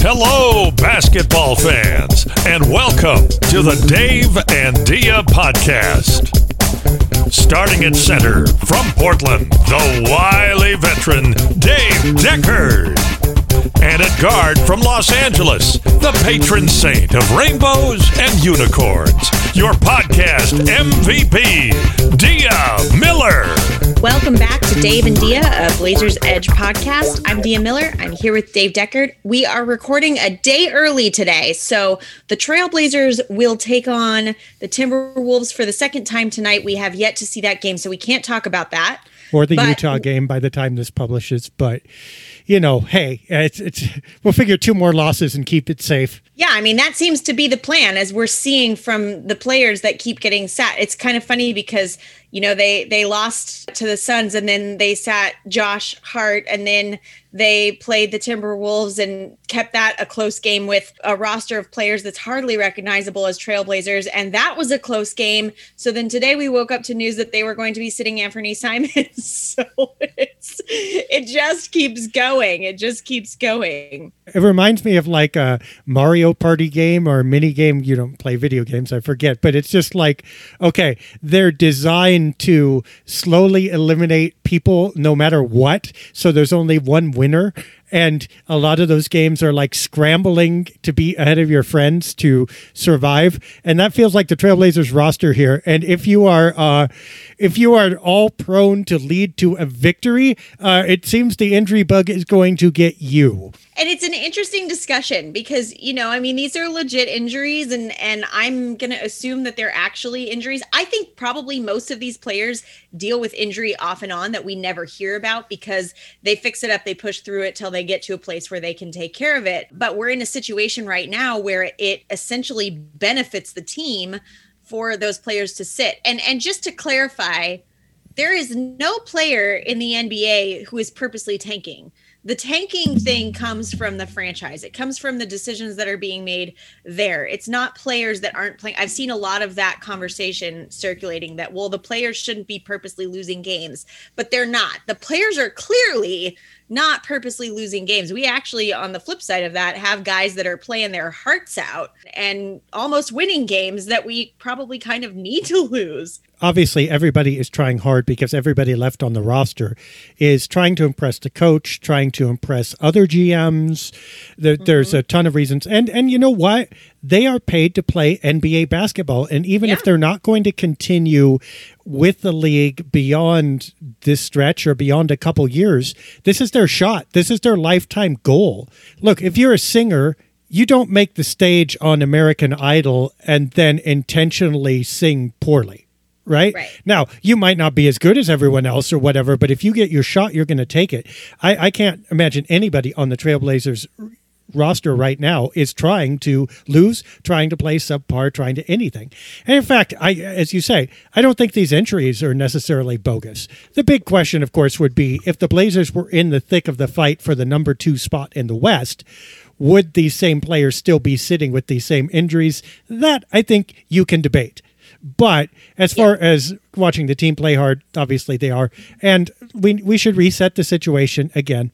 Hello, basketball fans, and welcome to the Dave and Dia podcast. Starting at center from Portland, the wily veteran Dave Deckard. And at guard from Los Angeles, the patron saint of rainbows and unicorns, your podcast MVP, Dia Miller. Welcome back to Dave and Dia, a Blazers Edge podcast. I'm Dia Miller. I'm here with Dave Deckard. We are recording a day early today. So the Trailblazers will take on the Timberwolves for the second time tonight. We have yet to see that game, so we can't talk about that. Or the But- Utah game by the time this publishes. But, you know, hey, it's, it's we'll figure two more losses and keep it safe. Yeah, I mean that seems to be the plan as we're seeing from the players that keep getting sat. It's kind of funny because you know they they lost to the Suns and then they sat Josh Hart and then they played the Timberwolves and kept that a close game with a roster of players that's hardly recognizable as Trailblazers and that was a close game. So then today we woke up to news that they were going to be sitting Anthony Simons. so it's it just keeps going. It just keeps going. It reminds me of like a Mario Party game or a mini game. You don't play video games, I forget, but it's just like, okay, they're designed to slowly eliminate people no matter what. So there's only one winner. And a lot of those games are like scrambling to be ahead of your friends to survive. And that feels like the Trailblazers roster here. And if you are, uh, if you are all prone to lead to a victory, uh, it seems the injury bug is going to get you. and it's an interesting discussion because you know i mean these are legit injuries and and i'm going to assume that they're actually injuries i think probably most of these players deal with injury off and on that we never hear about because they fix it up they push through it till they get to a place where they can take care of it but we're in a situation right now where it essentially benefits the team for those players to sit and and just to clarify there is no player in the NBA who is purposely tanking. The tanking thing comes from the franchise. It comes from the decisions that are being made there. It's not players that aren't playing. I've seen a lot of that conversation circulating that, well, the players shouldn't be purposely losing games, but they're not. The players are clearly not purposely losing games. We actually, on the flip side of that, have guys that are playing their hearts out and almost winning games that we probably kind of need to lose. obviously everybody is trying hard because everybody left on the roster is trying to impress the coach, trying to impress other GMs. There, There's mm-hmm. a ton of reasons, and and you know what? They are paid to play NBA basketball, and even if they're not going to continue with the league beyond this stretch or beyond a couple years, this is their shot. This is their lifetime goal. Look, if you're a singer. You don't make the stage on American Idol and then intentionally sing poorly right? Right. Now, you might not be as good as everyone else or whatever, but if you get your shot, you're going to take it. I, I can't imagine anybody on the Trailblazers roster right now is trying to lose, trying to play subpar, trying to anything. And in fact, I as you say, I don't think these injuries are necessarily bogus. The big question, of course, would be if the Blazers were in the thick of the fight for the number two spot in the West, would these same players still be sitting with these same injuries? That I think you can debate. But as far as watching the team play hard, obviously they are. And we we should reset the situation again.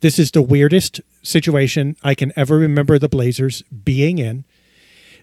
This is the weirdest situation I can ever remember the Blazers being in.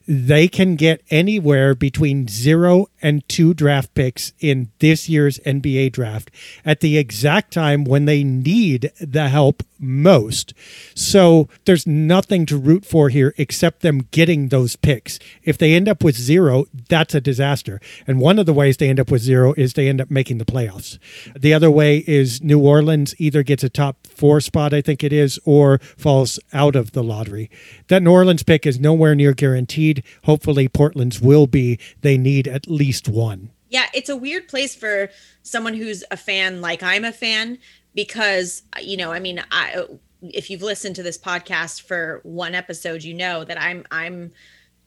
They can get anywhere between zero and two draft picks in this year's NBA draft at the exact time when they need the help most. So there's nothing to root for here except them getting those picks. If they end up with zero, that's a disaster. And one of the ways they end up with zero is they end up making the playoffs. The other way is New Orleans either gets a top four spot, I think it is, or falls out of the lottery. That New Orleans pick is nowhere near guaranteed. Hopefully, Portland's will be. They need at least one. Yeah, it's a weird place for someone who's a fan like I'm a fan because you know, I mean, I if you've listened to this podcast for one episode, you know that I'm I'm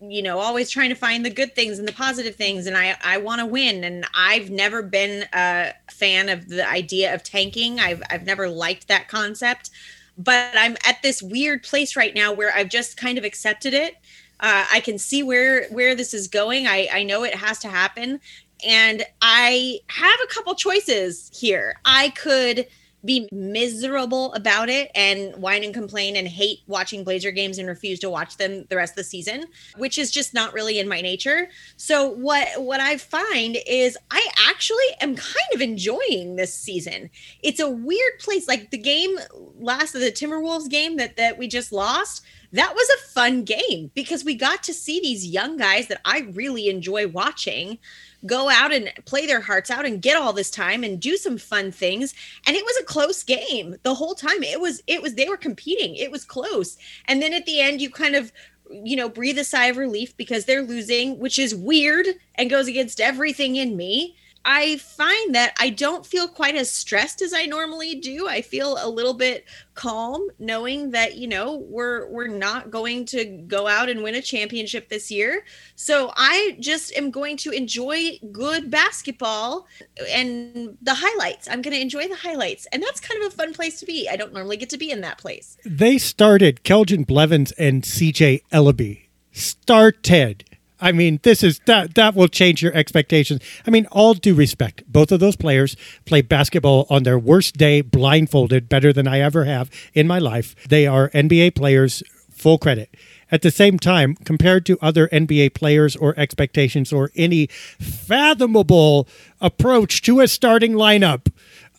you know always trying to find the good things and the positive things and I I want to win and I've never been a fan of the idea of tanking. I've I've never liked that concept, but I'm at this weird place right now where I've just kind of accepted it. Uh, I can see where where this is going. I I know it has to happen, and I have a couple choices here. I could be miserable about it and whine and complain and hate watching Blazer games and refuse to watch them the rest of the season, which is just not really in my nature. So what what I find is I actually am kind of enjoying this season. It's a weird place. Like the game last of the Timberwolves game that that we just lost that was a fun game because we got to see these young guys that I really enjoy watching go out and play their hearts out and get all this time and do some fun things. And it was a close game the whole time. It was it was they were competing. It was close. And then at the end you kind of you know breathe a sigh of relief because they're losing which is weird and goes against everything in me I find that I don't feel quite as stressed as I normally do. I feel a little bit calm knowing that, you know, we're we're not going to go out and win a championship this year. So I just am going to enjoy good basketball and the highlights. I'm going to enjoy the highlights. And that's kind of a fun place to be. I don't normally get to be in that place. They started Keljin Blevins and CJ Elleby. Started I mean, this is that that will change your expectations. I mean, all due respect, both of those players play basketball on their worst day blindfolded better than I ever have in my life. They are NBA players, full credit. At the same time, compared to other NBA players or expectations or any fathomable approach to a starting lineup,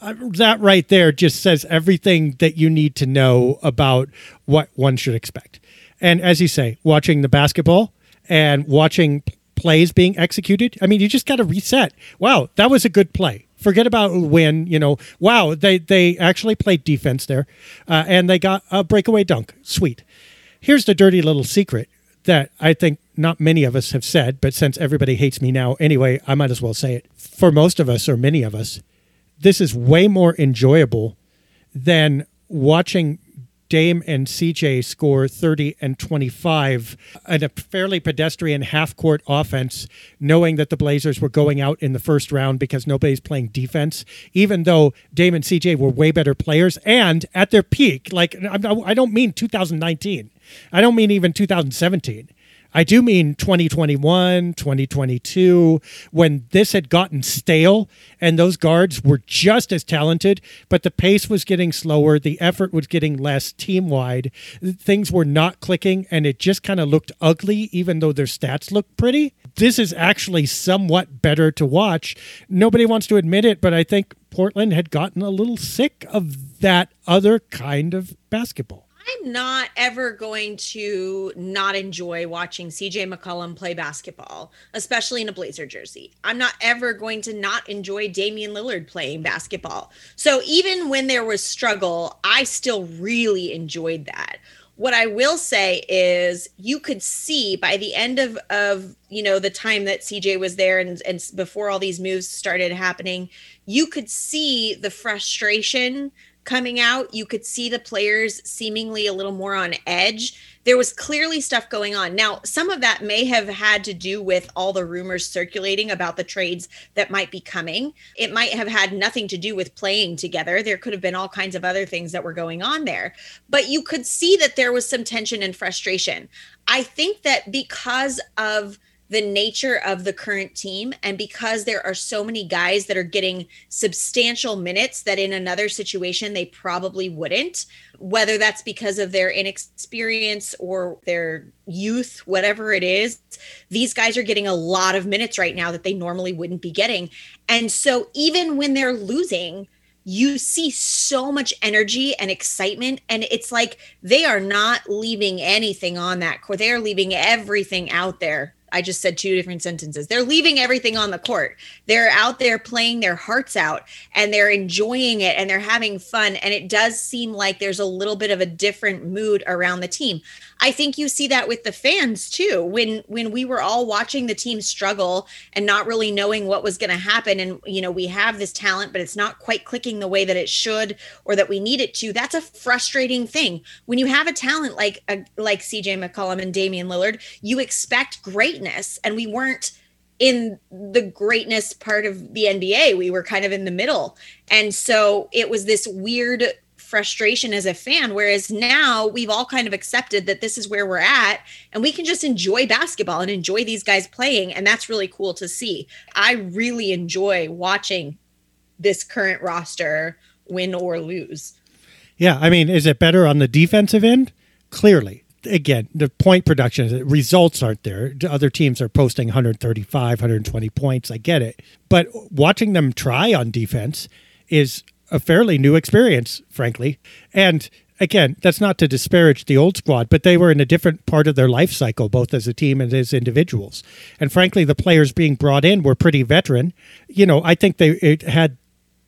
uh, that right there just says everything that you need to know about what one should expect. And as you say, watching the basketball, and watching plays being executed. I mean, you just got to reset. Wow, that was a good play. Forget about win. You know, wow, they they actually played defense there, uh, and they got a breakaway dunk. Sweet. Here's the dirty little secret that I think not many of us have said, but since everybody hates me now anyway, I might as well say it. For most of us, or many of us, this is way more enjoyable than watching Dame and CJ score 30 and 25 in a fairly pedestrian half court offense, knowing that the Blazers were going out in the first round because nobody's playing defense, even though Dame and CJ were way better players and at their peak. Like, I don't mean 2019, I don't mean even 2017. I do mean 2021, 2022, when this had gotten stale and those guards were just as talented, but the pace was getting slower, the effort was getting less team wide, things were not clicking, and it just kind of looked ugly, even though their stats looked pretty. This is actually somewhat better to watch. Nobody wants to admit it, but I think Portland had gotten a little sick of that other kind of basketball. I'm not ever going to not enjoy watching CJ McCollum play basketball, especially in a Blazer jersey. I'm not ever going to not enjoy Damian Lillard playing basketball. So even when there was struggle, I still really enjoyed that. What I will say is you could see by the end of of you know the time that CJ was there and and before all these moves started happening, you could see the frustration coming out, you could see the players seemingly a little more on edge there was clearly stuff going on. Now, some of that may have had to do with all the rumors circulating about the trades that might be coming. It might have had nothing to do with playing together. There could have been all kinds of other things that were going on there. But you could see that there was some tension and frustration. I think that because of the nature of the current team. And because there are so many guys that are getting substantial minutes that in another situation they probably wouldn't whether that's because of their inexperience or their youth whatever it is these guys are getting a lot of minutes right now that they normally wouldn't be getting. And so even when they're losing you see so much energy and excitement. And it's like they are not leaving anything on that court. They are leaving everything out there I just said two different sentences. They're leaving everything on the court. They're out there playing their hearts out and they're enjoying it and they're having fun. And it does seem like there's a little bit of a different mood around the team. I think you see that with the fans too. When when we were all watching the team struggle and not really knowing what was going to happen and you know, we have this talent but it's not quite clicking the way that it should or that we need it to. That's a frustrating thing. When you have a talent like a, like CJ McCollum and Damian Lillard, you expect greatness and we weren't in the greatness part of the NBA. We were kind of in the middle. And so it was this weird frustration as a fan. Whereas now we've all kind of accepted that this is where we're at and we can just enjoy basketball and enjoy these guys playing. And that's really cool to see. I really enjoy watching this current roster win or lose. Yeah. I mean, is it better on the defensive end? Clearly. Again, the point production results aren't there. Other teams are posting 135, 120 points. I get it. But watching them try on defense is a fairly new experience, frankly. And again, that's not to disparage the old squad, but they were in a different part of their life cycle, both as a team and as individuals. And frankly, the players being brought in were pretty veteran. You know, I think they had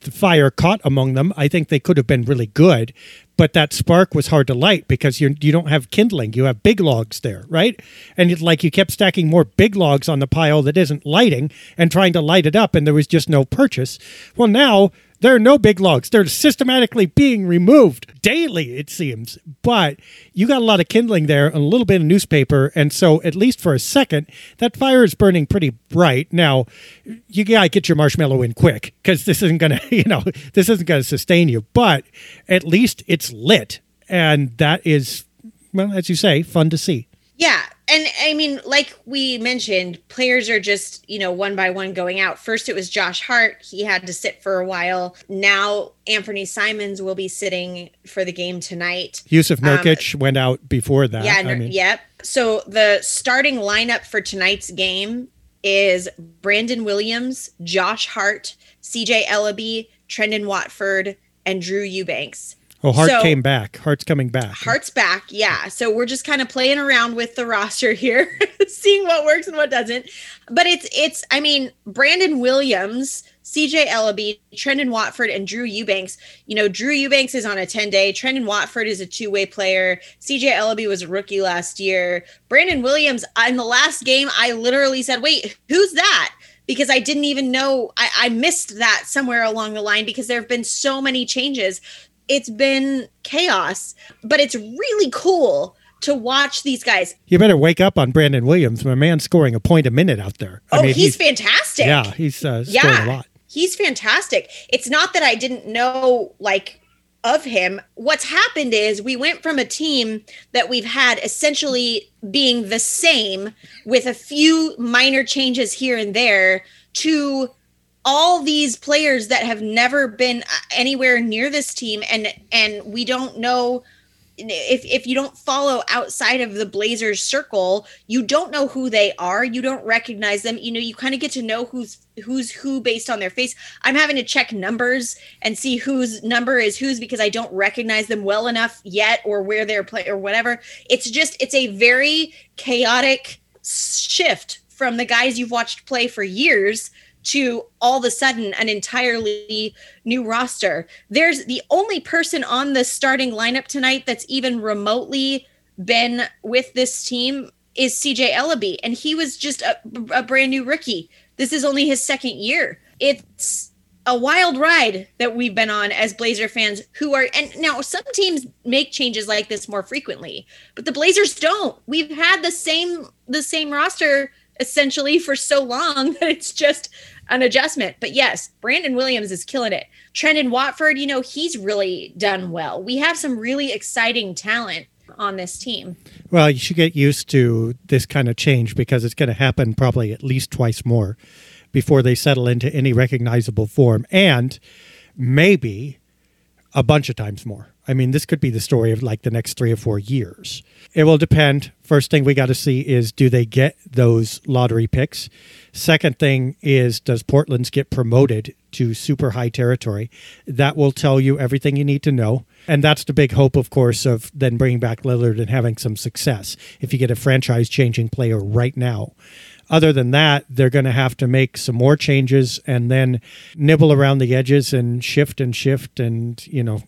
the fire caught among them. I think they could have been really good, but that spark was hard to light because you you don't have kindling. You have big logs there, right? And it's like you kept stacking more big logs on the pile that isn't lighting and trying to light it up, and there was just no purchase. Well, now there are no big logs. They're systematically being removed daily, it seems. But you got a lot of kindling there and a little bit of newspaper. And so, at least for a second, that fire is burning pretty bright. Now, you got to get your marshmallow in quick because this isn't going to, you know, this isn't going to sustain you. But at least it's lit. And that is, well, as you say, fun to see. Yeah and I mean, like we mentioned, players are just, you know, one by one going out. First, it was Josh Hart. He had to sit for a while. Now, Anthony Simons will be sitting for the game tonight. Jusuf Nurkic um, went out before that. Yeah, I mean. yep. So the starting lineup for tonight's game is Brandon Williams, Josh Hart, CJ Elleby, Trendon Watford, and Drew Eubanks. Oh, Hart so, came back. Hart's coming back. Hart's back. Yeah. So we're just kind of playing around with the roster here, seeing what works and what doesn't. But it's it's I mean, Brandon Williams, CJ Elleby, Trendon Watford, and Drew Eubanks. You know, Drew Eubanks is on a 10-day. Trendon Watford is a two-way player. CJ Elleby was a rookie last year. Brandon Williams, uh, in the last game, I literally said, wait, who's that? because I didn't even know I, I, missed that somewhere along the line because there have been so many changes it's been chaos, but it's really cool to watch these guys. You better wake up on Brandon Williams, my man scoring a point a minute out there. I oh, mean, he's, he's, fantastic. Yeah, he's uh, yeah, a lot. He's fantastic. It's not that I didn't know like of him. What's happened is we went from a team that we've had essentially being the same with a few minor changes here and there to all these players that have never been uh, anywhere near this team and and we don't know if if you don't follow outside of the Blazers circle, you don't know who they are. You don't recognize them. You know, you kind of get to know who's who's who based on their face. I'm having to check numbers and see whose number is whose because I don't recognize them well enough yet or where they're play or whatever. It's just it's a very chaotic shift from the guys you've watched play for years to all of a sudden an entirely new roster. There's the only person on the starting lineup tonight that's even remotely been with this team is CJ Elleby, and he was just a, a brand new rookie. This is only his second year. It's a wild ride that we've been on as Blazer fans who are and now some teams make changes like this more frequently, but the Blazers don't. We've had the same the same roster essentially for so long that it's just an adjustment. But yes, Brandon Williams is killing it. Trendon Watford, you know, he's really done well. We have some really exciting talent on this team. Well, you should get used to this kind of change because it's going to happen probably at least twice more before they settle into any recognizable form and maybe a bunch of times more. I mean, this could be the story of like the next three or four years. It will depend. First thing we got to see is do they get those lottery picks? Second thing is does Portland's get promoted to super high territory? That will tell you everything you need to know. And that's the big hope, of course, of then bringing back Lillard and having some success. If you get a franchise changing player right now, other than that, they're going to have to make some more changes and then nibble around the edges and shift and shift and you know.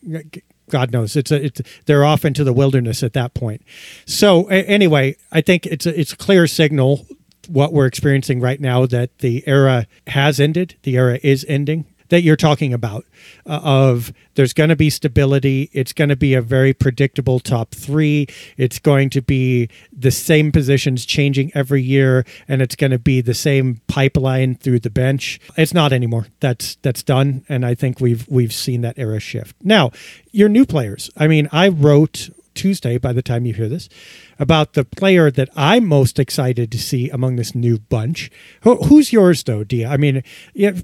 God knows it's a it's they're off into the wilderness at that point. So a- anyway, I think it's a, it's a clear signal what we're experiencing right now that the era has ended, the era is ending that you're talking about uh, of there's going to be stability it's going to be a very predictable top 3 it's going to be the same positions changing every year and it's going to be the same pipeline through the bench. It's not anymore. That's that's done and i think we've we've seen that era shift. Now your new players. I mean i wrote Tuesday, by the time you hear this, about the player that I'm most excited to see among this new bunch. Who, who's yours, though, Dia? I mean,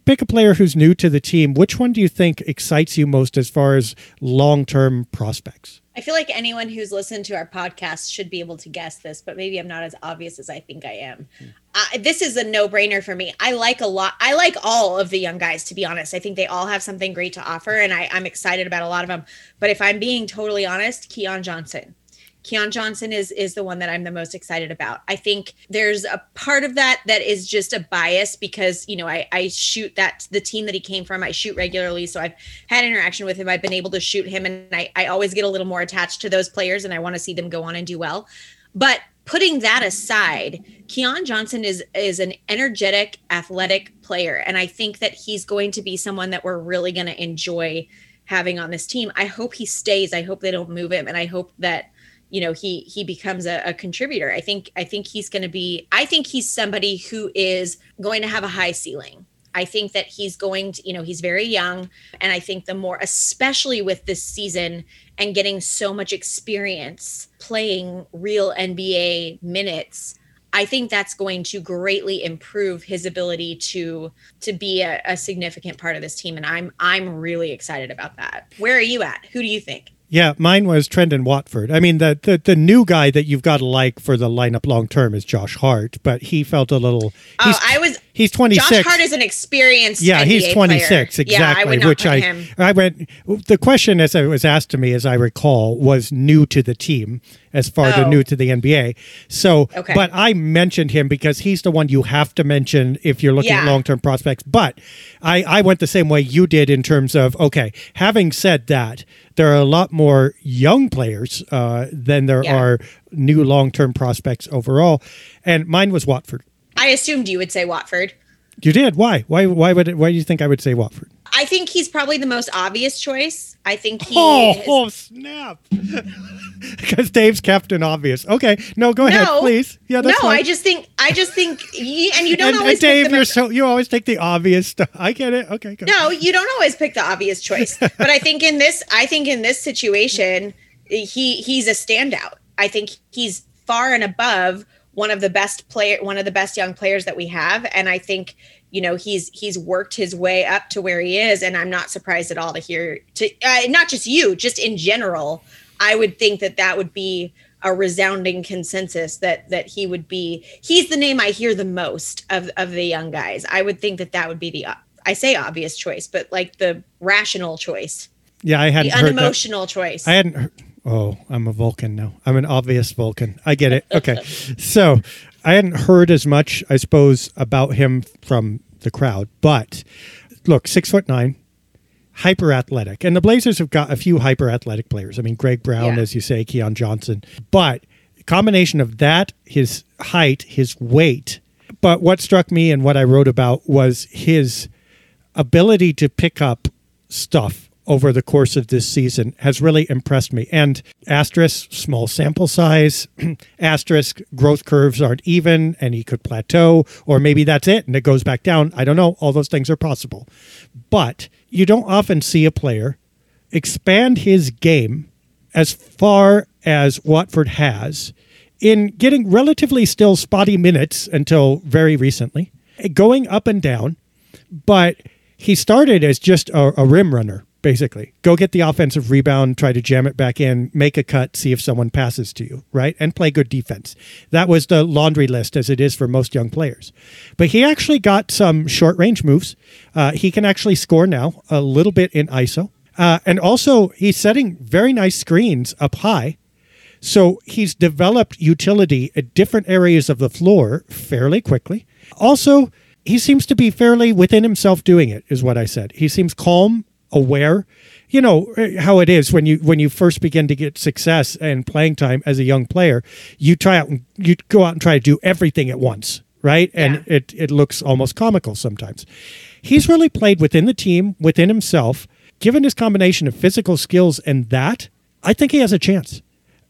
pick a player who's new to the team. Which one do you think excites you most as far as long term prospects? I feel like anyone who's listened to our podcast should be able to guess this, but maybe I'm not as obvious as I think I am. Hmm. Uh, this is a no brainer for me. I like a lot. I like all of the young guys, to be honest. I think they all have something great to offer, and I, I'm excited about a lot of them. But if I'm being totally honest, Keon Johnson. Keon Johnson is is the one that I'm the most excited about. I think there's a part of that that is just a bias because you know I I shoot that the team that he came from I shoot regularly, so I've had interaction with him. I've been able to shoot him, and I I always get a little more attached to those players, and I want to see them go on and do well. But putting that aside, Keon Johnson is is an energetic, athletic player, and I think that he's going to be someone that we're really going to enjoy having on this team. I hope he stays. I hope they don't move him, and I hope that you know he he becomes a, a contributor i think i think he's going to be i think he's somebody who is going to have a high ceiling i think that he's going to you know he's very young and i think the more especially with this season and getting so much experience playing real nba minutes I think that's going to greatly improve his ability to to be a, a, significant part of this team, and I'm I'm really excited about that. Where are you at? Who do you think? Yeah, mine was Trendon Watford. I mean, the, the the new guy that you've got to like for the lineup long term is Josh Hart, but he felt a little. Oh, I was. He's twenty six. Josh Hart is an experienced. Yeah, NBA he's twenty six exactly. Yeah, I would not which I him. I went. The question, as it was asked to me, as I recall, was new to the team as far as Oh. new to the NBA. So, Okay. but I mentioned him because he's the one you have to mention if you're looking at long term prospects. But I I went the same way you did in terms of okay. Having said that, there are a lot more young players uh, than there Yeah. are new long term prospects overall, and mine was Watford. I assumed you would say Watford. You did. Why? Why? Why would? It, why do you think I would say Watford? I think he's probably the most obvious choice. I think he. Oh, is- oh snap! Because Dave's Captain Obvious. Okay, no, go ahead, no, please. Yeah, no. fine. I just think. I just think. You, and you don't and, and always. Dave, pick the you're so you always take the obvious stuff. I get it. Okay, go. No, you don't always pick the obvious choice. but I think in this, I think in this situation, he he's a standout. I think he's far and above one of the best player, one of the best young players that we have, and I think you know he's he's worked his way up to where he is, and I'm not surprised at all to hear to uh, not just you, just in general. I would think that that would be a resounding consensus that that he would be he's the name I hear the most of of the young guys. I would think that that would be the I say obvious choice, but like the rational choice, Yeah, I the hadn't heard that. unemotional choice. I hadn't. Oh, I'm a Vulcan now. I'm an obvious Vulcan. I get it. Okay, so I hadn't heard as much, I suppose, about him from the crowd. But look, six foot nine, hyper athletic, and the Blazers have got a few hyper athletic players. I mean, Greg Brown, Yeah. as you say, Keon Johnson, but combination of that, his height, his weight. But what struck me and what I wrote about was his ability to pick up stuff over the course of this season has really impressed me. And asterisk, small sample size, asterisk, growth curves aren't even and he could plateau, or maybe that's it and it goes back down. I don't know. All those things are possible. But you don't often see a player expand his game as far as Watford has in getting relatively still spotty minutes until very recently, going up and down. But he started as just a, a rim runner basically. Go get the offensive rebound, try to jam it back in, make a cut, see if someone passes to you, right? And play good defense. That was the laundry list as it is for most young players. But he actually got some short range moves. Uh, he can actually score now a little bit in ISO. Uh, and also, he's setting very nice screens up high. So he's developed utility at different areas of the floor fairly quickly. Also, he seems to be fairly within himself doing it, is what I said. He seems calm aware you know eh, how it is when you when you first begin to get success and playing time as a young player you try out and you go out and try to do everything at once right and Yeah. it it looks almost comical sometimes he's really played within the team within himself given his combination of physical skills and that i think he has a chance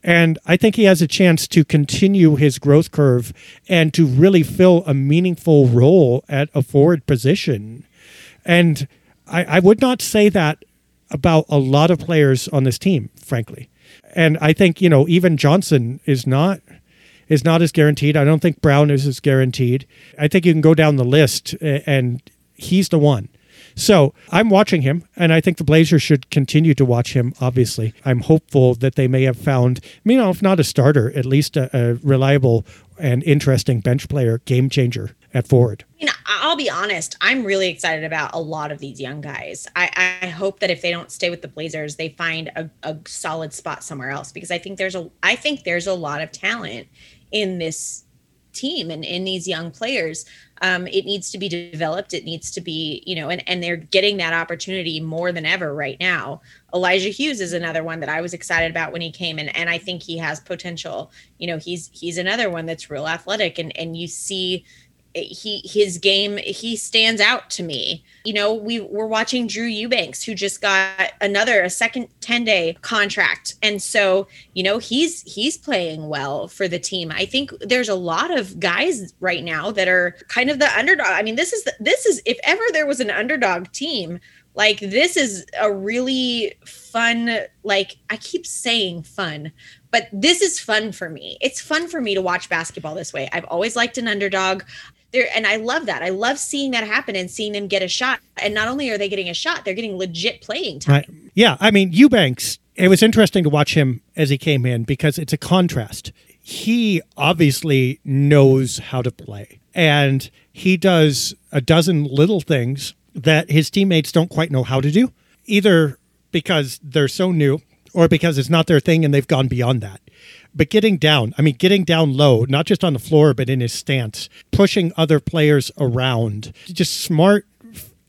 and I think he has a chance to continue his growth curve and to really fill a meaningful role at a forward position. And I, I would not say that about a lot of players on this team, frankly. And I think, you know, even Johnson is not is not as guaranteed. I don't think Brown is as guaranteed. I think you can go down the list and he's the one. So I'm watching him, and I think the Blazers should continue to watch him, obviously. I'm hopeful that they may have found, you know, if not a starter, at least a, a reliable and interesting bench player, game changer at Ford? You know, I'll be honest. I'm really excited about a lot of these young guys. I, I hope that if they don't stay with the Blazers, they find a, a solid spot somewhere else because I think there's a I think there's a lot of talent in this team and in these young players. Um, it needs to be developed. It needs to be, you know, and, and they're getting that opportunity more than ever right now. Elijah Hughes is another one that I was excited about when he came in, and I think he has potential. You know, he's he's another one that's real athletic, and and you see he his game he stands out to me. You know we we're watching drew eubanks who just got another a second 10 day contract. And so you know he's he's playing well for the team. I think there's a lot of guys right now that are kind of the underdog. I mean this is the, this is if ever there was an underdog team like this is a really fun like i keep saying fun but this is fun for me. It's fun for me to watch basketball this way. I've always liked an underdog there and i love that i love seeing that happen and seeing them get a shot and not only are they getting a shot they're getting legit playing time Right. Yeah. I mean, Eubanks, it was interesting to watch him as he came in because it's a contrast. He obviously knows how to play and he does a dozen little things that his teammates don't quite know how to do, either because they're so new or because it's not their thing and they've gone beyond that. But getting down, I mean, getting down low, not just on the floor, but in his stance, pushing other players around, just smart,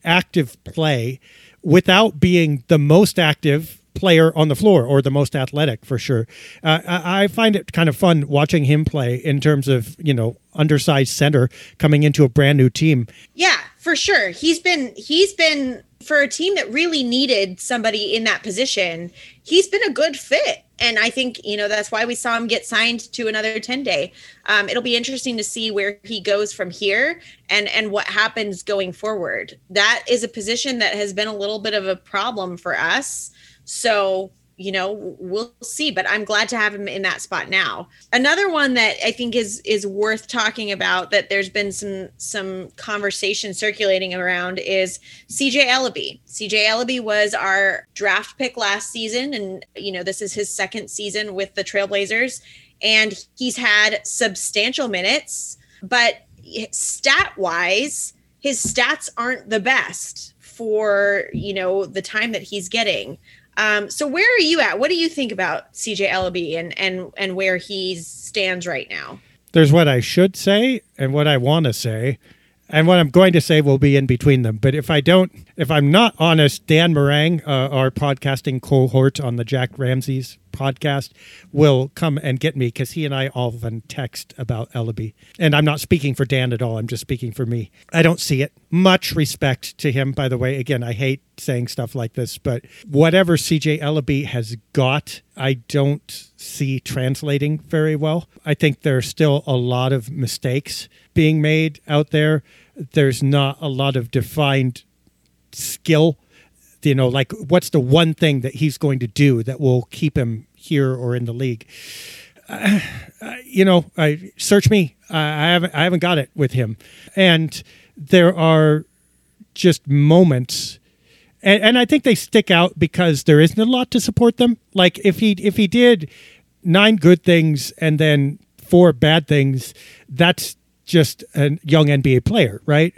active play without being the most active player on the floor or the most athletic for sure. Uh, I, find it kind of fun watching him play in terms of, you know, undersized center coming into a brand new team. Yeah, for sure. He's been he's been for a team that really needed somebody in that position. He's been a good fit, and I think you know that's why we saw him get signed to another ten day. Um, it'll be interesting to see where he goes from here and and what happens going forward. That is a position that has been a little bit of a problem for us. So you know we'll see but i'm glad to have him in that spot now. Another one that i think is is worth talking about that there's been some some conversation circulating around is cj elleby. Cj elleby was our draft pick last season and you know this is his second season with the trailblazers and he's had substantial minutes but stat wise his stats aren't the best for you know the time that he's getting um, so where are you at? What do you think about CJ Elleby and and and where he stands right now? There's what I should say and what I want to say. And what I'm going to say will be in between them. But if I don't, if I'm not honest, Dan Marang, uh, our podcasting cohort on the Jack Ramsay's podcast will come and get me because he and I often text about Elleby. And I'm not speaking for Dan at all. I'm just speaking for me. I don't see it. Much respect to him, by the way. Again, I hate saying stuff like this, but whatever CJ Elleby has got, I don't see translating very well. I think there's still a lot of mistakes being made out there. There's not a lot of defined skill you know like what's the one thing that he's going to do that will keep him here or in the league? Uh, you know I, search me. I, I haven't i haven't got it with him. And there are just moments and, and i think they stick out because there isn't a lot to support them. Like if he if he did nine good things and then four bad things that's just a young nba player right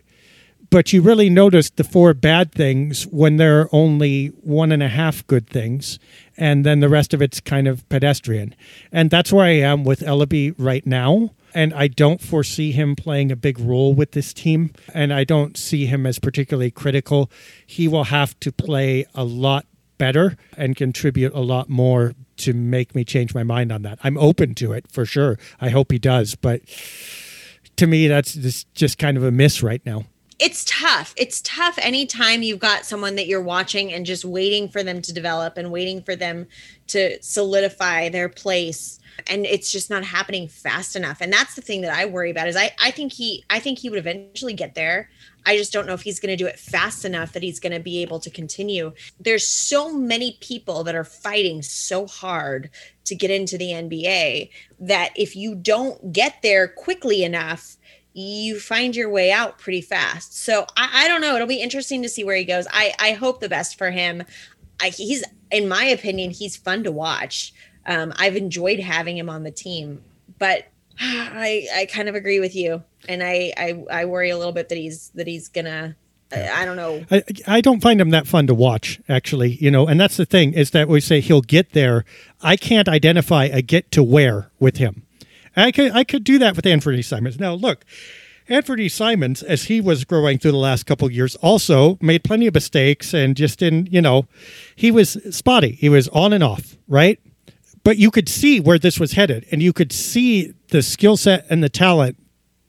but you really notice the four bad things when there are only one and a half good things, and then the rest of it's kind of pedestrian. And that's where I am with Elleby right now. And I don't foresee him playing a big role with this team, and I don't see him as particularly critical. He will have to play a lot better and contribute a lot more to make me change my mind on that. I'm open to it for sure. I hope he does, but to me, that's just kind of a miss right now it's tough. It's tough anytime you've got someone that you're watching and just waiting for them to develop and waiting for them to solidify their place and it's just not happening fast enough. And that's the thing that I worry about is I I think he I think he would eventually get there. I just don't know if he's going to do it fast enough that he's going to be able to continue. There's so many people that are fighting so hard to get into the NBA that if you don't get there quickly enough, you find your way out pretty fast. So I, I, don't know. It'll be interesting to see where he goes. I, I hope the best for him. I, he's, in my opinion, he's fun to watch. Um, I've enjoyed having him on the team, but I, I kind of agree with you, and I, I, I worry a little bit that he's that he's gonna. I don't know. I, I don't find him that fun to watch, actually. You know, and that's the thing is that we say he'll get there. I can't identify a get to where with him. I could I could do that with Anfernee Simons. Now look, Anfernee Simons, as he was growing through the last couple years, also made plenty of mistakes and just in you know, he was spotty. He was on and off, right? But you could see where this was headed, and you could see the skill set and the talent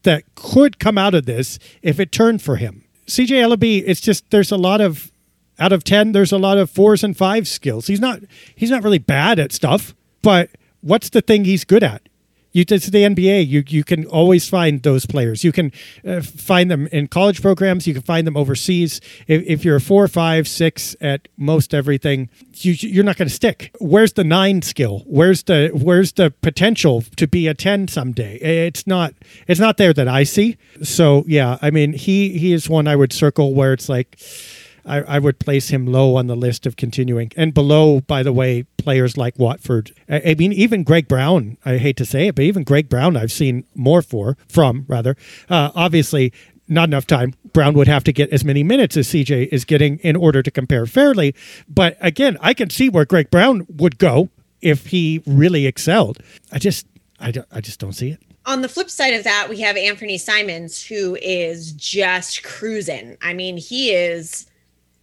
that could come out of this if it turned for him. CJ Elleby, it's just there's a lot of out of ten, there's a lot of fours and fives skills. He's not he's not really bad at stuff, but what's the thing he's good at? You it's the NBA. You you can always find those players. You can uh, find them in college programs. You can find them overseas. If, if you're a four, five, six at most everything, you, you're not going to stick. Where's the nine skill? Where's the where's the potential to be a ten someday? It's not it's not there that I see. So yeah, I mean he he is one I would circle where it's like I, I, would place him low on the list of continuing. And below, by the way, players like Watford. I, I, mean, even Greg Brown, I hate to say it, but even Greg Brown, I've seen more for, from rather. Uh, obviously, not enough time. Brown would have to get as many minutes as CJ is getting in order to compare fairly. But again, I can see where Greg Brown would go if he really excelled. I just, I, don't, I just don't see it on the flip side of that, we have Anthony Simons, who is just cruising. I mean, he is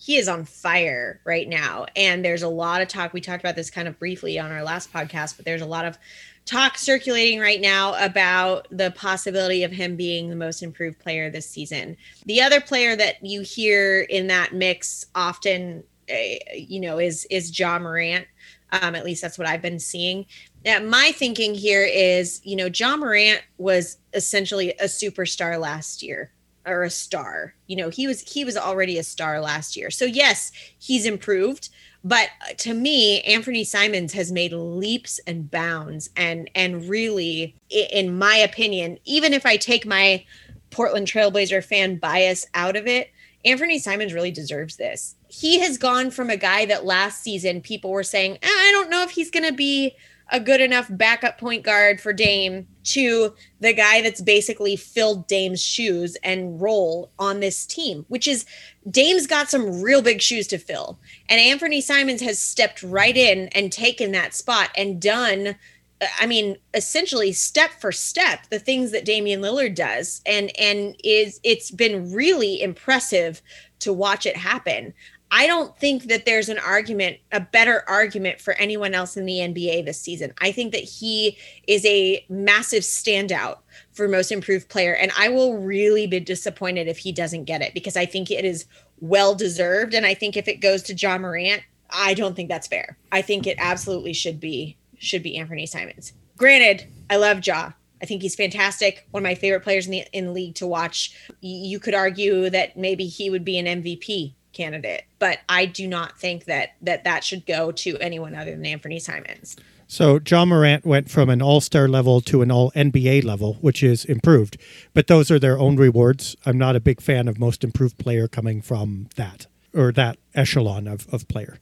he is on fire right now. And there's a lot of talk. We talked about this kind of briefly on our last podcast, but there's a lot of talk circulating right now about the possibility of him being the most improved player this season. The other player that you hear in that mix often, uh, you know, is is Ja Morant. Um, at least that's what I've been seeing. Now, my thinking here is, you know, Ja Morant was essentially a superstar last year or a star. You know, he was he was already a star last year. So yes, he's improved, but to me, Anthony Simons has made leaps and bounds and and really in my opinion, even if I take my Portland Trailblazer fan bias out of it, Anthony Simons really deserves this. He has gone from a guy that last season people were saying, eh, I don't know if he's going to be a good enough backup point guard for Dame to the guy that's basically filled Dame's shoes and role on this team, which is Dame's got some real big shoes to fill. And Anthony Simons has stepped right in and taken that spot and done uh, I mean, essentially step for step, the things that Damian Lillard does, and and is it's been really impressive to watch it happen. I don't think that there's an argument, a better argument for anyone else in the NBA this season. I think that he is a massive standout for most improved player. And I will really be disappointed if he doesn't get it because I think it is well deserved. And I think if it goes to Ja Morant, I don't think that's fair. I think it absolutely should be should be Anthony Simons. Granted, I love Ja. I think he's fantastic. One of my favorite players in the in the league to watch. You could argue that maybe he would be an MVP candidate, but I do not think that that that should go to anyone other than Anthony Simons. So Ja Morant went from an all-star level to an all NBA level, which is improved. But those are their own rewards. I'm not a big fan of most improved player coming from that or that echelon of, of player.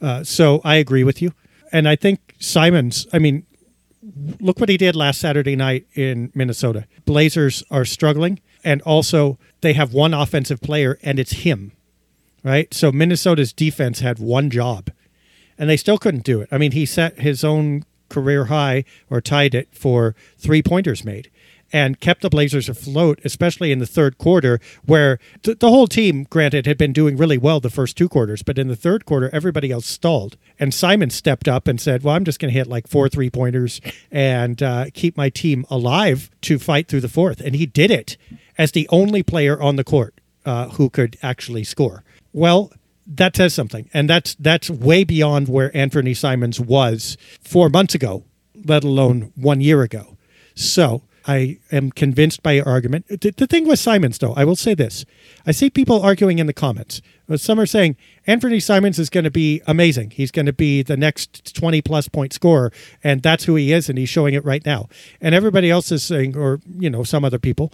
Uh, so I agree with you. And I think Simons, I mean, look what he did last Saturday night in Minnesota. Blazers are struggling, and also they have one offensive player, and it's him right? So Minnesota's defense had one job, and they still couldn't do it. I mean, he set his own career high or tied it for three pointers made and kept the Blazers afloat, especially in the third quarter, where th- the whole team, granted, had been doing really well the first two quarters, but in the third quarter, everybody else stalled. And Simon stepped up and said, Well, I'm just going to hit like four three pointers and uh, keep my team alive to fight through the fourth. And he did it as the only player on the court uh, who could actually score. Well, that says something, and that's that's way beyond where Anfernee Simons was four months ago, let alone one year ago. So I am convinced by your argument. The, the, thing with Simons, though, I will say this: I see people arguing in the comments. Uh, some are saying Anfernee Simons is going to be amazing. He's going to be the next twenty-plus point scorer, and that's who he is, and he's showing it right now. And everybody else is saying, or you know, some other people,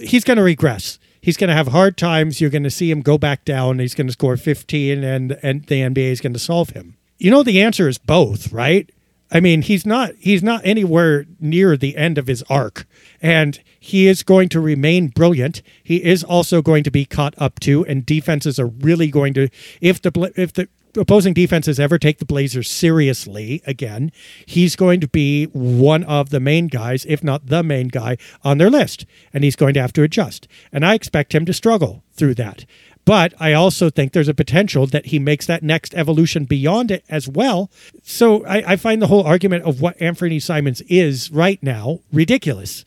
he's going to regress he's going to have hard times. You're going to see him go back down. He's going to score 15, and and the NBA is going to solve him. You know, the answer is both, right? I mean, he's not he's not anywhere near the end of his arc, and he is going to remain brilliant. He is also going to be caught up to, and defenses are really going to if the if the opposing defenses ever take the Blazers seriously again, he's going to be one of the main guys, if not the main guy, on their list. And he's going to have to adjust. And I expect him to struggle through that. But I also think there's a potential that he makes that next evolution beyond it as well. So I, I find the whole argument of what Anfernee Simons is right now ridiculous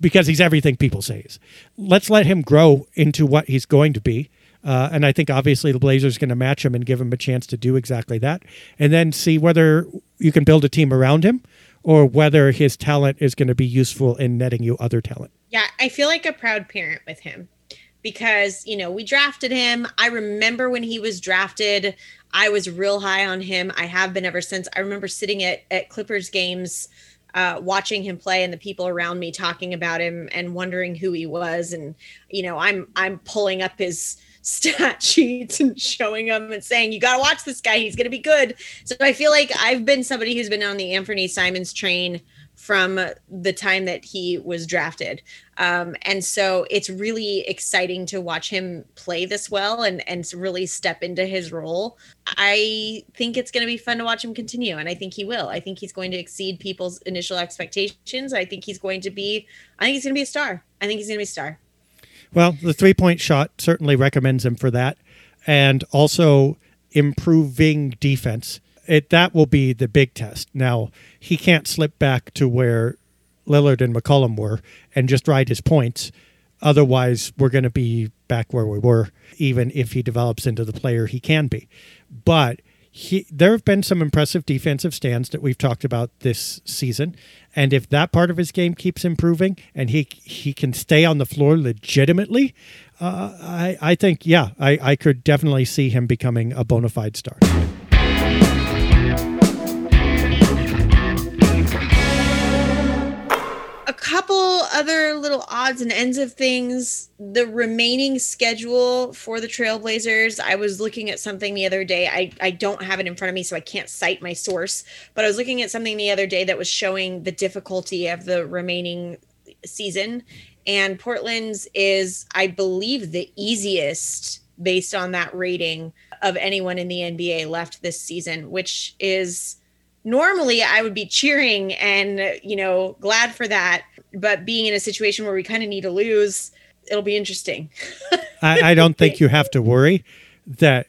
because he's everything people say. Is. Let's let him grow into what he's going to be. Uh, and I think obviously the Blazers going to match him and give him a chance to do exactly that, and then see whether you can build a team around him or whether his talent is going to be useful in netting you other talent. Yeah, I feel like a proud parent with him because, you know, we drafted him. I remember when he was drafted, I was real high on him. I have been ever since. I remember sitting at, at Clippers games uh, watching him play and the people around me talking about him and wondering who he was and you know i'm i'm pulling up his stat sheets and showing them and saying, you got to watch this guy. He's going to be good. So I feel like I've been somebody who's been on the Anfernee Simons train from the time that he was drafted. Um, and so it's really exciting to watch him play this well and, and really step into his role. I think it's going to be fun to watch him continue. And I think he will. I think he's going to exceed people's initial expectations. I think he's going to be, I think he's going to be a star. I think he's going to be a star. Well, the three point shot certainly recommends him for that. And also improving defense. It, that will be the big test. Now, he can't slip back to where Lillard and McCollum were and just ride his points. Otherwise, we're going to be back where we were, even if he develops into the player he can be. But he, there have been some impressive defensive stands that we've talked about this season, and if that part of his game keeps improving and he he can stay on the floor legitimately, uh, I I think yeah, I I could definitely see him becoming a bona fide star. Couple other little odds and ends of things. The remaining schedule for the Trailblazers, I was looking at something the other day. I, I don't have it in front of me, so I can't cite my source, but I was looking at something the other day that was showing the difficulty of the remaining season. And Portland's is, I believe, the easiest based on that rating of anyone in the NBA left this season, which is normally I would be cheering and, you know, glad for that. But being in a situation where we kind of need to lose, it'll be interesting. I, I, don't think you have to worry that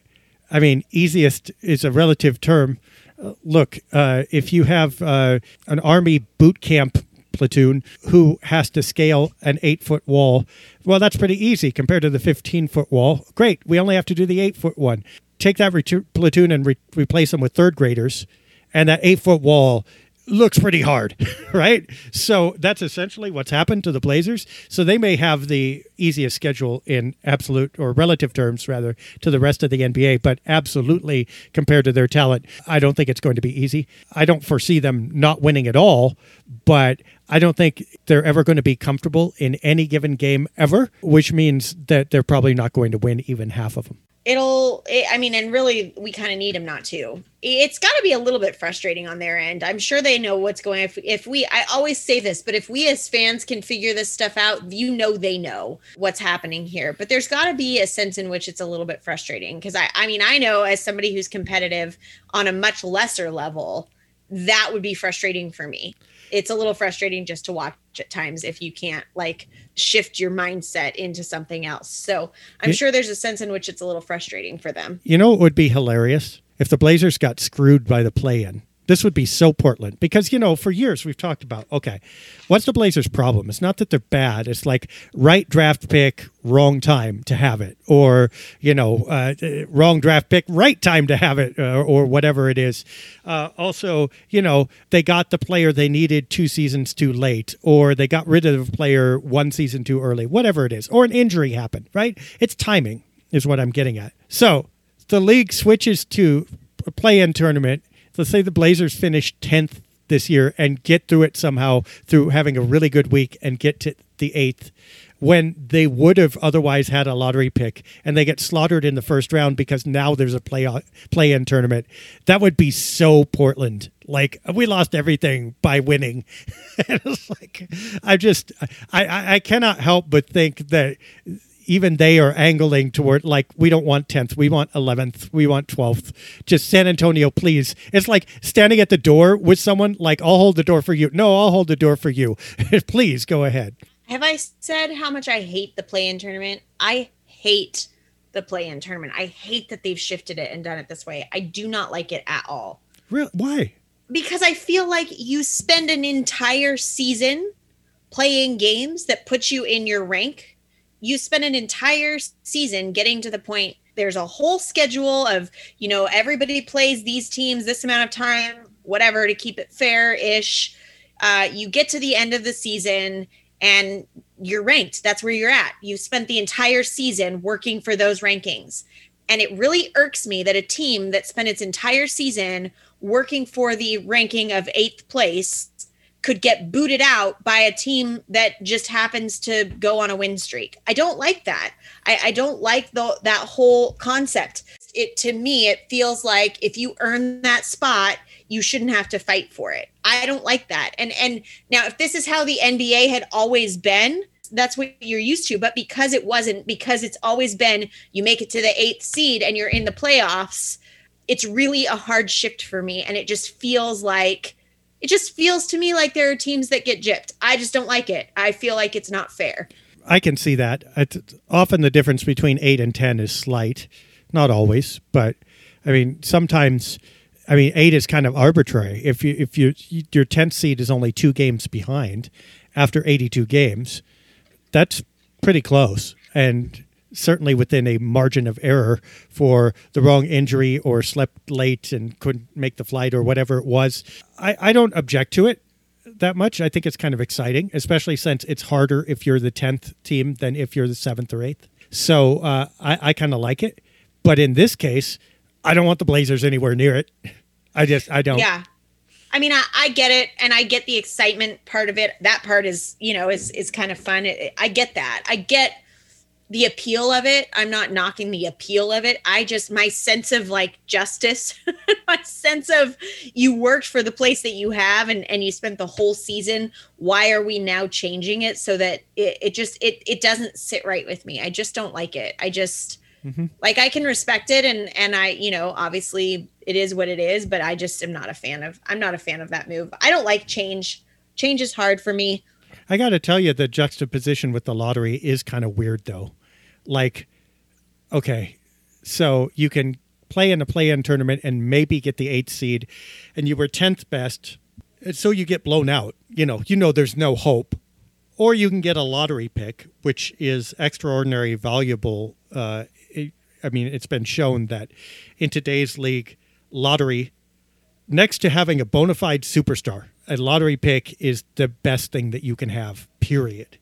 I mean, easiest is a relative term. Uh, look, uh, if you have uh, an army boot camp platoon who has to scale an eight foot wall, well, that's pretty easy compared to the 15 foot wall. Great. We only have to do the eight foot one. Take that platoon and re- replace them with third graders, and that eight foot wall looks pretty hard, right? So that's essentially what's happened to the Blazers. So they may have the easiest schedule in absolute or relative terms, rather, to the rest of the NBA, but absolutely compared to their talent, I don't think it's going to be easy. I don't foresee them not winning at all, but I don't think they're ever going to be comfortable in any given game ever, which means that they're probably not going to win even half of them it'll it, i mean and really we kind of need him not to. It's got to be a little bit frustrating on their end. I'm sure they know what's going if, if we i always say this but if we as fans can figure this stuff out you know they know what's happening here. But there's got to be a sense in which it's a little bit frustrating because i i mean i know as somebody who's competitive on a much lesser level that would be frustrating for me it's a little frustrating just to watch at times if you can't like shift your mindset into something else. So I'm sure there's a sense in which it's a little frustrating for them. You know, it would be hilarious if the Blazers got screwed by the play in. This would be so Portland because, you know, for years we've talked about okay, what's the Blazers' problem? It's not that they're bad. It's like right draft pick, wrong time to have it, or, you know, uh, wrong draft pick, right time to have it, uh, or whatever it is. Uh, also, you know, they got the player they needed two seasons too late, or they got rid of the player one season too early, whatever it is, or an injury happened, right? It's timing, is what I'm getting at. So the league switches to a play in tournament let's say the Blazers finish 10th this year and get through it somehow through having a really good week and get to the eighth when they would have otherwise had a lottery pick and they get slaughtered in the first round because now there's a play uh, play in tournament that would be so portland. Like we lost everything by winning. It's like i just I, I cannot help but think that even they are angling toward like we don't want 10th we want 11th we want 12th just san antonio please. It's like standing at the door with someone like i'll hold the door for you. No i'll hold the door for you. Please go ahead. Have i said how much i hate the play-in tournament? I hate the play-in tournament. I hate that they've shifted it and done it this way. I do not like it at all. Really why? Because i feel like you spend an entire season playing games that put you in your rank you spend an entire season getting to the point there's a whole schedule of you know everybody plays these teams this amount of time whatever to keep it fair ish uh, you get to the end of the season and you're ranked. That's where you're at. You spent the entire season working for those rankings. And it really irks me that a team that spent its entire season working for the ranking of eighth place could get booted out by a team that just happens to go on a win streak. I don't like that. I, I don't like the, that whole concept. It to me, it feels like if you earn that spot, you shouldn't have to fight for it. I don't like that. And and now if this is how the NBA had always been, that's what you're used to. But because it wasn't, because it's always been you make it to the eighth seed and you're in the playoffs, it's really a hard shift for me. And it just feels like it just feels to me like there are teams that get gypped. I just don't like it. I feel like it's not fair. I can see that. It's, often the difference between 8 and 10 is slight. Not always, but I mean, sometimes I mean, 8 is kind of arbitrary. If you if you your 10th seed is only 2 games behind after 82 games, that's pretty close. And certainly within a margin of error for the wrong injury or slept late and couldn't make the flight or whatever it was. I, I don't object to it that much. I think it's kind of exciting, especially since it's harder if you're the 10th team than if you're the seventh or 8th. So uh, I, I kind of like it. But in this case, I don't want the Blazers anywhere near it. I just, I don't. Yeah. I mean, I, I, get it, and I get the excitement part of it. That part is, you know, is is kind of fun. I get that. I get the appeal of it. I'm not knocking the appeal of it. I just my sense of like justice, my sense of you worked for the place that you have and and you spent the whole season. Why are we now changing it so that it, it just it it doesn't sit right with me. I just don't like it. I just mm-hmm. like I can respect it and and I, you know, obviously it is what it is, but I just am not a fan of I'm not a fan of that move. I don't like change. Change is hard for me. I got to tell you, the juxtaposition with the lottery is kind of weird, though like okay so you can play in a play-in tournament and maybe get the eighth seed, and you were tenth best, so you get blown out. You know, you know there's no hope, or you can get a lottery pick, which is extraordinary valuable. Uh, it, I mean, it's been shown that in today's league, lottery next to having a bona fide superstar, a lottery pick is the best thing that you can have, period.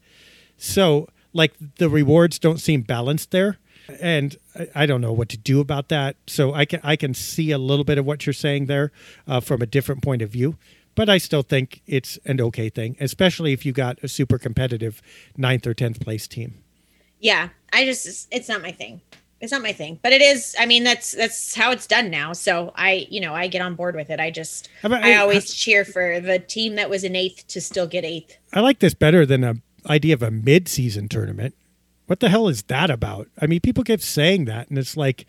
So, like, the rewards don't seem balanced there. And I, I don't know what to do about that. So I can I can see a little bit of what you're saying there uh, from a different point of view, but I still think it's an okay thing, especially if you got a super competitive ninth or tenth place team. Yeah, I just it's not my thing. It's not my thing. But it is i mean that's that's how it's done now. So i you know i get on board with it. I just about, i always I, cheer for the team that was an eighth to still get eighth. I like this better than a idea of a mid-season tournament what the hell is that about i mean people keep saying that and it's like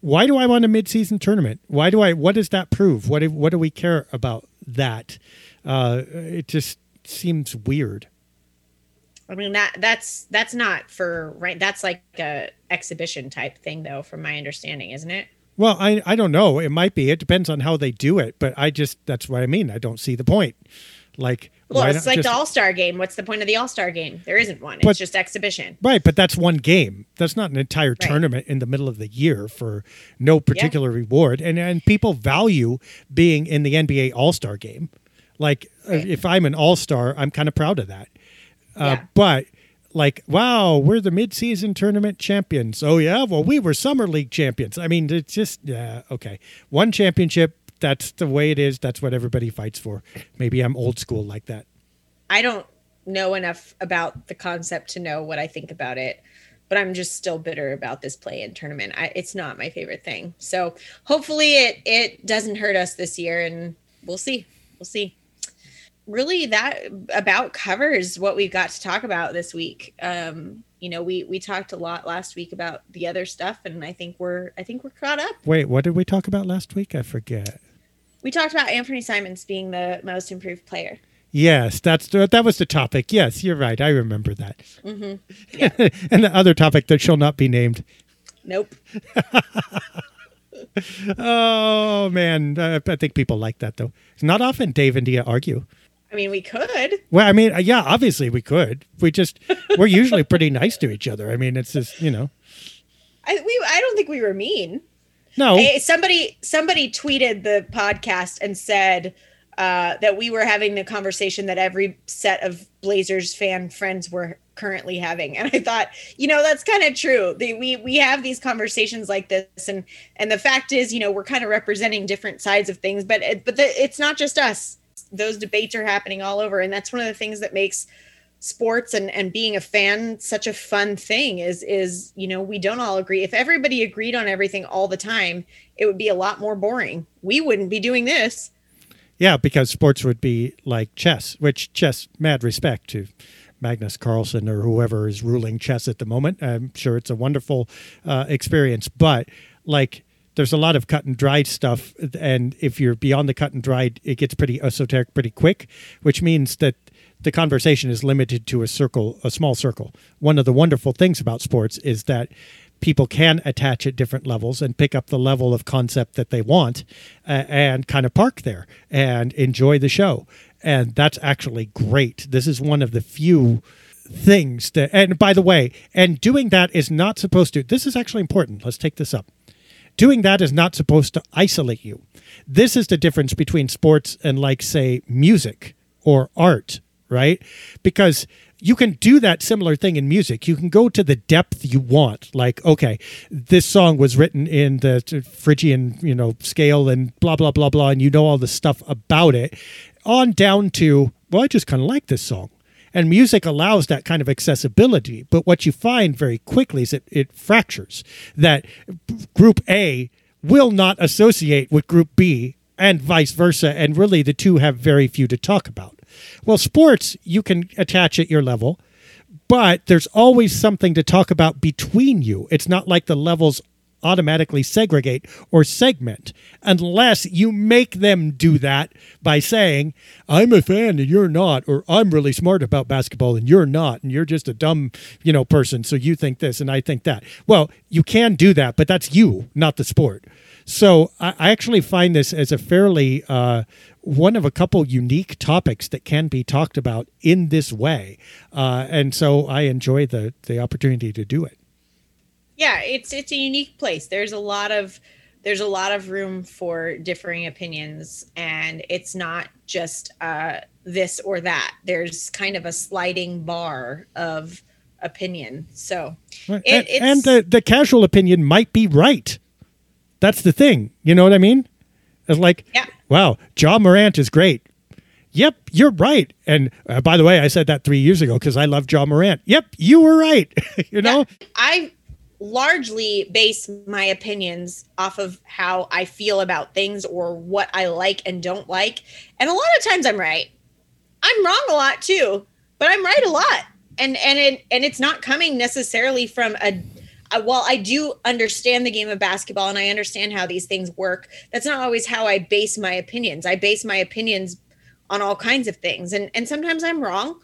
why do i want a mid-season tournament why do i what does that prove what do, what do we care about that uh, it just seems weird I mean that that's that's not for right. That's like a exhibition type thing, though, from my understanding, isn't it? Well, I I don't know. It might be. It depends on how they do it. But I just that's what I mean. I don't see the point. Like, well, it's like just, the All Star game. What's the point of the All Star game? There isn't one. It's just exhibition. Right, but that's one game. That's not an entire right. tournament in the middle of the year for no particular yeah. reward. And and people value being in the NBA All Star game. Like, right. if I'm an All Star, I'm kind of proud of that. Uh, yeah. But like, wow, we're the midseason tournament champions. Oh yeah, well we were summer league champions. I mean, it's just yeah, okay. One championship. That's the way it is. That's what everybody fights for. Maybe I'm old school like that. I don't know enough about the concept to know what I think about it, but I'm just still bitter about this play-in tournament. I, it's not my favorite thing. So hopefully it it doesn't hurt us this year, and we'll see. We'll see really that about covers what we've got to talk about this week. Um, you know, we we talked a lot last week about the other stuff, and I think we're I think we're caught up. Wait, what did we talk about last week? I forget. We talked about Anfernee Simons being the most improved player. Yes, that's that was the topic. Yes, you're right. I remember that. Mm-hmm. Yeah. and the other topic that shall not be named. Nope. oh man, I, I think people like that though. It's not often Dave and Dia argue. I mean, we could. Well, I mean, uh, yeah, obviously we could. We just we're usually pretty nice to each other. I mean, it's just you know. I we I don't think we were mean. No. Hey, somebody somebody tweeted the podcast and said uh, that we were having the conversation that every set of Blazers fan friends were currently having, and I thought, you know, that's kind of true. They, we we have these conversations like this, and and the fact is, you know, we're kind of representing different sides of things, but but the, it's not just us those debates are happening all over and that's one of the things that makes sports and and being a fan such a fun thing is is you know we don't all agree. If everybody agreed on everything all the time it would be a lot more boring. We wouldn't be doing this. Yeah because sports would be like chess which chess mad respect to Magnus Carlsen or whoever is ruling chess at the moment. I'm sure it's a wonderful uh, experience, but like there's a lot of cut and dried stuff and if you're beyond the cut and dried it gets pretty esoteric pretty quick which means that the conversation is limited to a circle a small circle. One of the wonderful things about sports is that people can attach at different levels and pick up the level of concept that they want uh, and kind of park there and enjoy the show. And that's actually great. This is one of the few things that and by the way and doing that is not supposed to this is actually important. Let's take this up. Doing that is not supposed to isolate you. This is the difference between sports and, like, say, music or art, right? Because you can do that similar thing in music. You can go to the depth you want. Like, okay, this song was written in the Phrygian, you know, scale and blah blah blah blah, and you know all the stuff about it. On down to, well, I just kind of like this song. And music allows that kind of accessibility. But what you find very quickly is it, it fractures that group A will not associate with group B and vice versa. And really, the two have very few to talk about. Well, sports, you can attach at your level, but there's always something to talk about between you. It's not like the levels automatically segregate or segment unless you make them do that by saying, I'm a fan and you're not, or I'm really smart about basketball and you're not, and you're just a dumb, you know, person. So you think this and I think that. Well, you can do that, but that's you, not the sport. So I, I actually find this as a fairly uh, one of a couple unique topics that can be talked about in this way, uh, and so I enjoy the the opportunity to do it. Yeah, it's it's a unique place. There's a lot of there's a lot of room for differing opinions, and it's not just uh, this or that. There's kind of a sliding bar of opinion. So, right. it, and, and the the casual opinion might be right. That's the thing. You know what I mean? It's like, yeah. wow, Ja Morant is great. Yep, you're right. And uh, by the way, I said that three years ago because I love Ja Morant. Yep, you were right. you know, yeah, I largely base my opinions off of how I feel about things or what I like and don't like. And a lot of times I'm right. I'm wrong a lot too, but I'm right a lot. And and it and it's not coming necessarily from a while I do understand the game of basketball and I understand how these things work, that's not always how I base my opinions. I base my opinions on all kinds of things. And and sometimes I'm wrong,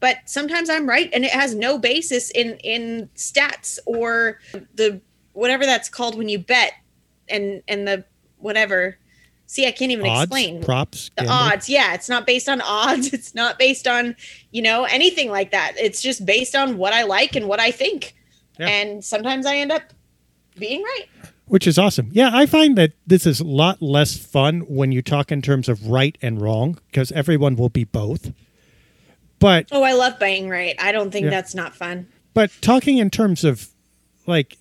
but sometimes I'm right and it has no basis in in stats or the whatever that's called when you bet and and the whatever see i can't even odds, explain props the gamble. odds yeah it's not based on odds it's not based on you know anything like that it's just based on what i like and what i think yeah. And sometimes I end up being right. Which is awesome. Yeah, I find that this is a lot less fun when you talk in terms of right and wrong because everyone will be both. But Oh, I love being right. I don't think yeah. that's not fun. But talking in terms of like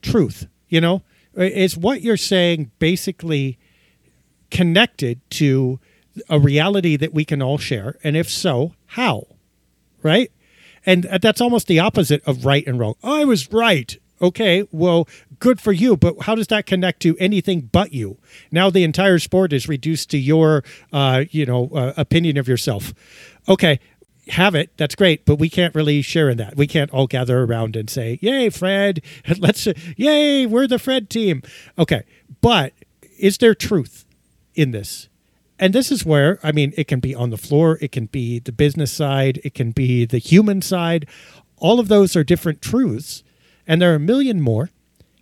truth, you know, is what you're saying basically connected to a reality that we can all share? And if so, how? Right? And that's almost the opposite of right and wrong. I was right. Okay, well, good for you, but how does that connect to anything but you? Now the entire sport is reduced to your, uh, you know, uh, opinion of yourself. Okay, have it. That's great, but we can't really share in that. We can't all gather around and say, "Yay, Fred! Let's, yay, we're the Fred team." Okay, but is there truth in this? And this is where i mean it can be on the floor it can be the business side it can be the human side. All of those are different truths and there are a million more.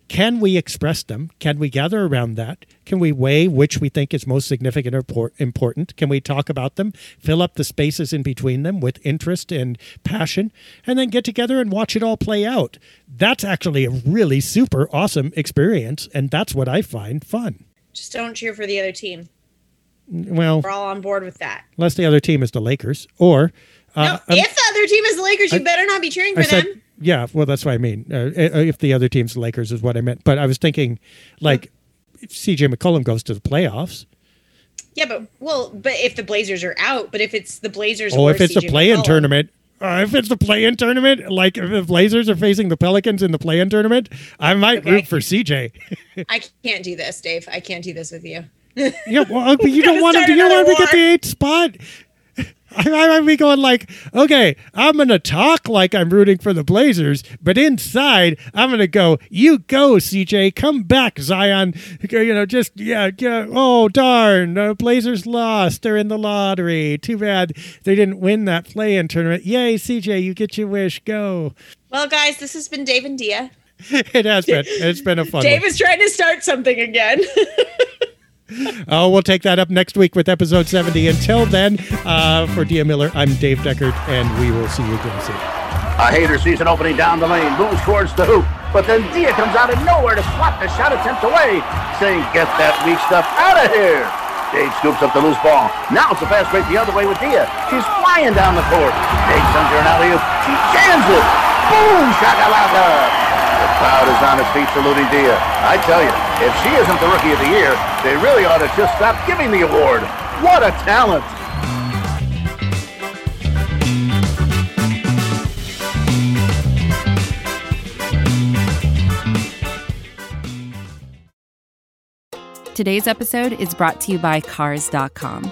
Can we express them? Can we gather around that? Can we weigh which we think is most significant or important? Can we talk about them fill up the spaces in between them with interest and passion and then get together and watch it all play out? That's actually a really super awesome experience and that's what i find fun. Just don't cheer for the other team well, we're all on board with that. Unless the other team is the Lakers, or uh, no, um, if the other team is the Lakers, you I, better not be cheering for I them. Yeah, well, that's what I mean. Uh, uh, if the other team's the Lakers is what I meant. But I was thinking, like, if CJ McCollum goes to the playoffs. Yeah, but well, but if the Blazers are out, but if it's the Blazers, oh, if it's a play-in tournament, uh, if it's the play-in tournament, like if the Blazers are facing the Pelicans in the play-in tournament, I might okay. root for CJ. I can't do this, Dave. I can't do this with you yeah, well, uh, you don't want to. You don't want to get the eighth spot. I might be going like, okay, I'm gonna talk like I'm rooting for the Blazers, but inside I'm gonna go, you go, CJ, come back, Zion. You know, just yeah, yeah. Oh darn, the Blazers lost. They're in the lottery. Too bad they didn't win that play-in tournament. Yay, CJ, you get your wish. Go. Well, guys, this has been Dave and Dia. it has been. It's been a fun. Dave one. is trying to start something again. Oh, we'll take that up next week with episode 70. Until then, uh, for Dia Miller, I'm Dave Deckard, and we will see you again soon. A hater sees an opening down the lane, moves towards the hoop, but then Dia comes out of nowhere to swat the shot attempt away, saying, Get that weak stuff out of here. Dave scoops up the loose ball. Now it's a fast break the other way with Dia. She's flying down the court. Dave sends her an alley-oop. She jams it. Boom, shakalaka. The crowd is on its feet saluting Dia. I tell you, if she isn't the Rookie of the Year, they really ought to just stop giving the award. What a talent! Today's episode is brought to you by Cars.com.